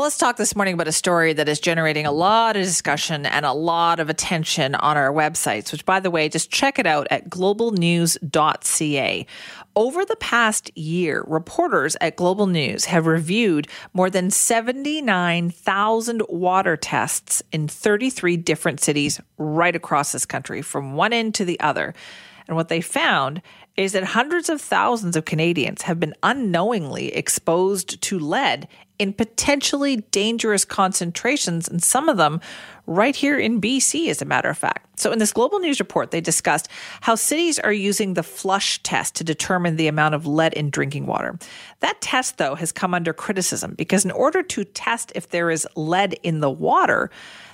Well, let's talk this morning about a story that is generating a lot of discussion and a lot of attention on our websites, which, by the way, just check it out at globalnews.ca. Over the past year, reporters at Global News have reviewed more than 79,000 water tests in 33 different cities right across this country, from one end to the other. And what they found is that hundreds of thousands of Canadians have been unknowingly exposed to lead in potentially dangerous concentrations, and some of them right here in BC, as a matter of fact. So, in this Global News report, they discussed how cities are using the flush test to determine the amount of lead in drinking water. That test, though, has come under criticism because in order to test if there is lead in the water,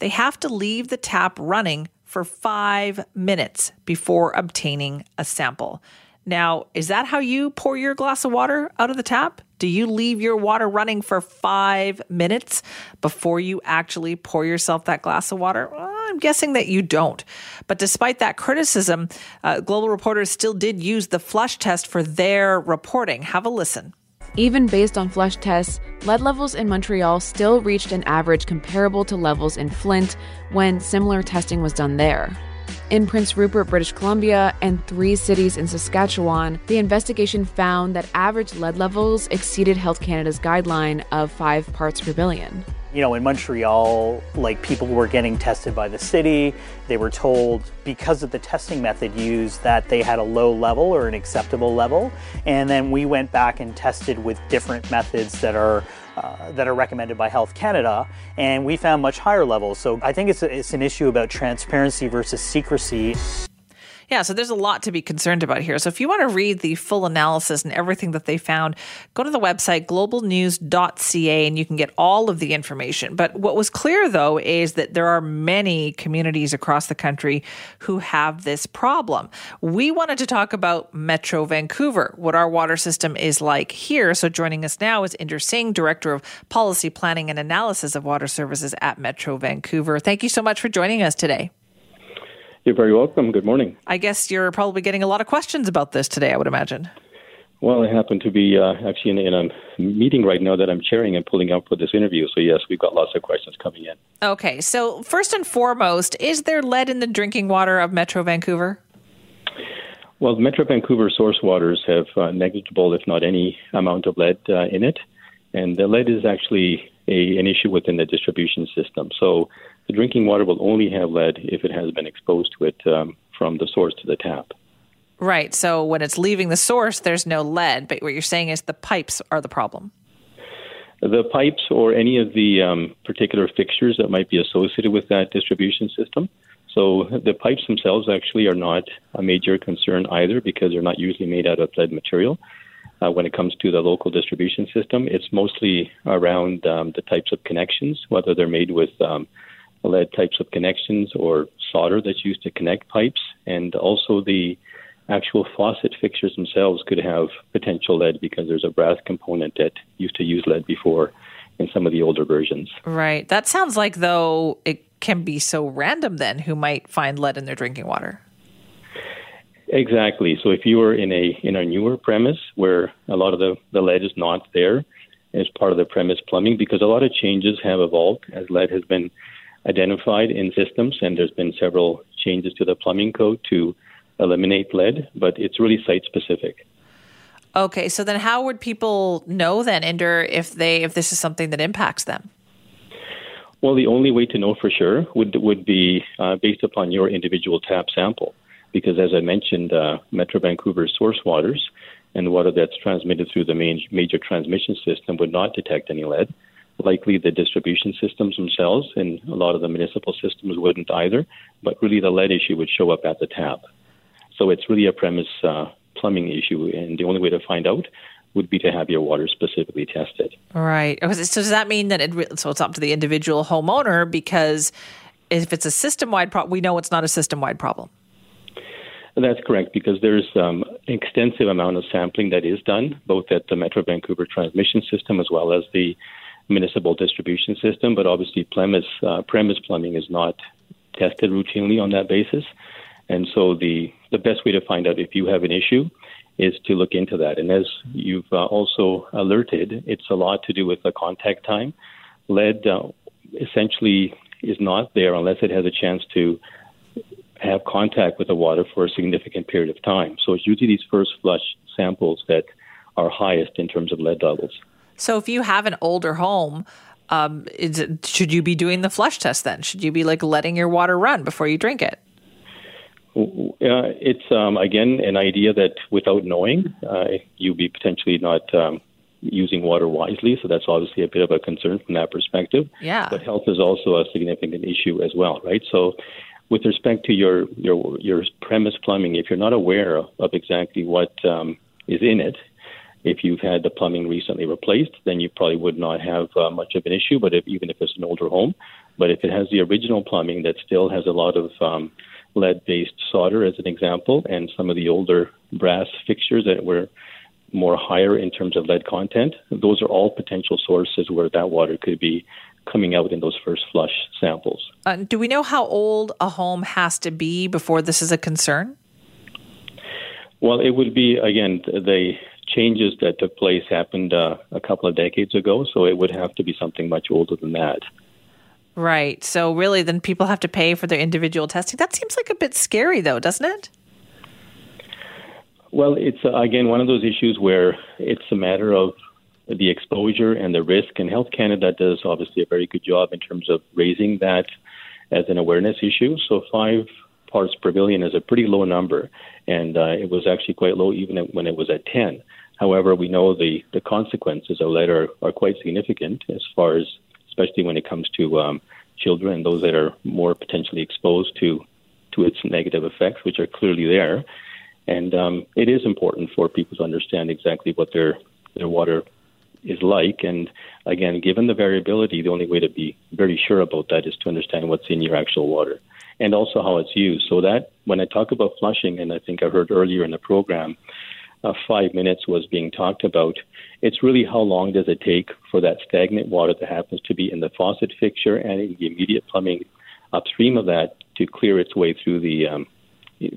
they have to leave the tap running for five minutes before obtaining a sample. Now, is that how you pour your glass of water out of the tap? Do you leave your water running for five minutes before you actually pour yourself that glass of water? Well, I'm guessing that you don't. But despite that criticism, uh, Global Reporters still did use the flush test for their reporting. Have a listen. Even based on flush tests, lead levels in Montreal still reached an average comparable to levels in Flint when similar testing was done there. In Prince Rupert, British Columbia, and three cities in Saskatchewan, the investigation found that average lead levels exceeded Health Canada's guideline of 5 parts per billion you know, in Montreal, like people were getting tested by the city. They were told because of the testing method used that they had a low level or an acceptable level. And then we went back and tested with different methods that are uh, that are recommended by Health Canada, and we found much higher levels. So I think it's, a, it's an issue about transparency versus secrecy. Yeah, so there's a lot to be concerned about here. So if you want to read the full analysis and everything that they found, go to the website globalnews.ca and you can get all of the information. But what was clear though is that there are many communities across the country who have this problem. We wanted to talk about Metro Vancouver, what our water system is like here. So joining us now is Inder Singh, Director of Policy Planning and Analysis of Water Services at Metro Vancouver. Thank you so much for joining us today. You're very welcome. Good morning. I guess you're probably getting a lot of questions about this today, I would imagine. Well, I happen to be uh, actually in, in, a meeting right now that I'm chairing and pulling up for this interview. So, yes, we've got lots of questions coming in. Okay. So, first and foremost, is there lead in the drinking water of Metro Vancouver? Well, Metro Vancouver source waters have uh, negligible, if not any, amount of lead uh, in it. And the lead is actually a, an issue within the distribution system. So, the drinking water will only have lead if it has been exposed to it um, from the source to the tap. Right. So when it's leaving the source, there's no lead. But what you're saying is the pipes are the problem. The pipes or any of the um, particular fixtures that might be associated with that distribution system. So the pipes themselves actually are not a major concern either because they're not usually made out of lead material. Uh, when it comes to the local distribution system, it's mostly around um, the types of connections, whether they're made with um, lead types of connections or solder that's used to connect pipes, and also the actual faucet fixtures themselves could have potential lead because there's a brass component that used to use lead before in some of the older versions. Right. That sounds like though it can be so random then who might find lead in their drinking water. Exactly. So if you were in a in a newer premise where a lot of the, the lead is not there as part of the premise plumbing, because a lot of changes have evolved as lead has been identified in systems, and there's been several changes to the plumbing code to eliminate lead, but it's really site specific. Okay, so then how would people know then, Inder, if they if this is something that impacts them? Well, the only way to know for sure would would be uh, based upon your individual tap sample, because as I mentioned, uh, Metro Vancouver's source waters and water that's transmitted through the main major transmission system would not detect any lead likely the distribution systems themselves, and a lot of the municipal systems wouldn't either. But really, the lead issue would show up at the tap. So it's really a premise uh, plumbing issue, and the only way to find out would be to have your water specifically tested. Right. So does that mean that it? So it's up to the individual homeowner because if it's a system-wide problem, we know it's not a system-wide problem. That's correct because there's um, an extensive amount of sampling that is done both at the Metro Vancouver transmission system as well as the municipal distribution system, but obviously premise, uh, premise plumbing is not tested routinely on that basis. And so the, the best way to find out if you have an issue is to look into that. And as you've uh, also alerted, it's a lot to do with the contact time. Lead uh, essentially is not there unless it has a chance to have contact with the water for a significant period of time. So it's usually these first flush samples that are highest in terms of lead levels. So if you have an older home, um, it, should you be doing the flush test then? Should you be like letting your water run before you drink it? Uh, it's um, again an idea that without knowing, uh, you be potentially not um, using water wisely. So that's obviously a bit of a concern from that perspective. Yeah. But health is also a significant issue as well, right? So with respect to your your your premise plumbing, if you're not aware of, of exactly what um, is in it, if you've had the plumbing recently replaced, then you probably would not have uh, much of an issue. But if, even if it's an older home, but if it has the original plumbing that still has a lot of um, lead-based solder, as an example, and some of the older brass fixtures that were more higher in terms of lead content, those are all potential sources where that water could be coming out in those first flush samples. Uh, do we know how old a home has to be before this is a concern? Well, it would be again the changes that took place happened uh, a couple of decades ago, so it would have to be something much older than that. Right. So really, then people have to pay for their individual testing. That seems like a bit scary, though, doesn't it? Well, it's uh, again one of those issues where it's a matter of the exposure and the risk, and Health Canada does obviously a very good job in terms of raising that as an awareness issue. So five parts per billion is a pretty low number, and uh, it was actually quite low even when it was at 10. However, we know the, the consequences of lead are, are quite significant as far as, especially when it comes to um, children and those that are more potentially exposed to, to its negative effects, which are clearly there. And um, it is important for people to understand exactly what their, their water is like. And again, given the variability, the only way to be very sure about that is to understand what's in your actual water and also how it's used. So that when I talk about flushing, and I think I heard earlier in the program, uh, five minutes was being talked about. It's really how long does it take for that stagnant water that happens to be in the faucet fixture and in the immediate plumbing upstream of that to clear its way through the um,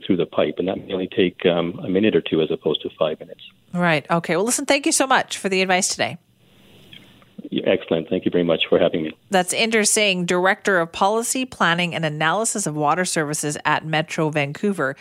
through the pipe, and that may only take um, a minute or two as opposed to five minutes. Right. Okay. Well, listen. Thank you so much for the advice today. Excellent. Thank you very much for having me. That's Inder Singh, Director of Policy, Planning, and Analysis of Water Services at Metro Vancouver.